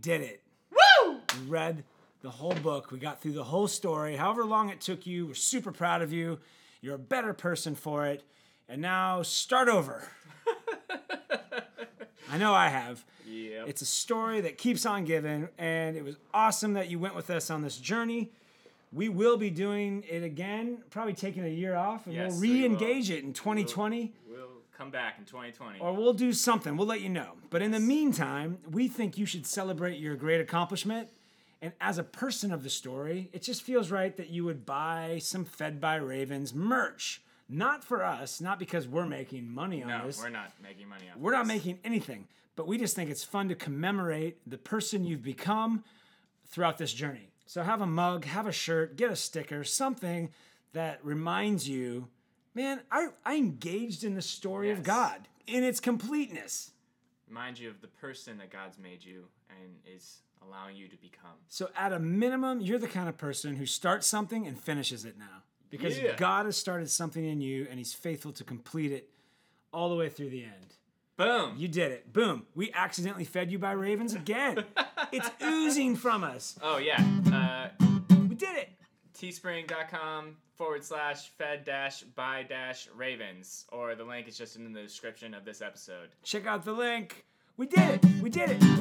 Did it. Woo! We read the whole book. We got through the whole story. However long it took you, we're super proud of you. You're a better person for it. And now start over. I know I have. Yep. It's a story that keeps on giving, and it was awesome that you went with us on this journey. We will be doing it again, probably taking a year off, and Yes, we'll we re-engage it in 2020, We'll come back in 2020. or we'll do something. We'll let you know. But in the meantime, we think you should celebrate your great accomplishment. And as a person of the story, it just feels right that you would buy some Fed by Ravens merch. Not for us, not because we're making money on no, this. we're not making money off We're not this. making anything, but we just think it's fun to commemorate the person you've become throughout this journey. So have a mug, have a shirt, get a sticker, something that reminds you, man, I, I engaged in the story of God in its completeness. Remind you of the person that God's made you and is allowing you to become. So at a minimum, you're the kind of person who starts something and finishes it now. Because Yeah. God has started something in you and he's faithful to complete it all the way through the end. Boom. You did it. Boom. We accidentally fed you by ravens again. it's oozing from us. oh yeah. Uh, We did it. teespring.com forward slash fed dash by dash ravens or the link is just in the description of this episode Check out the link. We did it. We did it.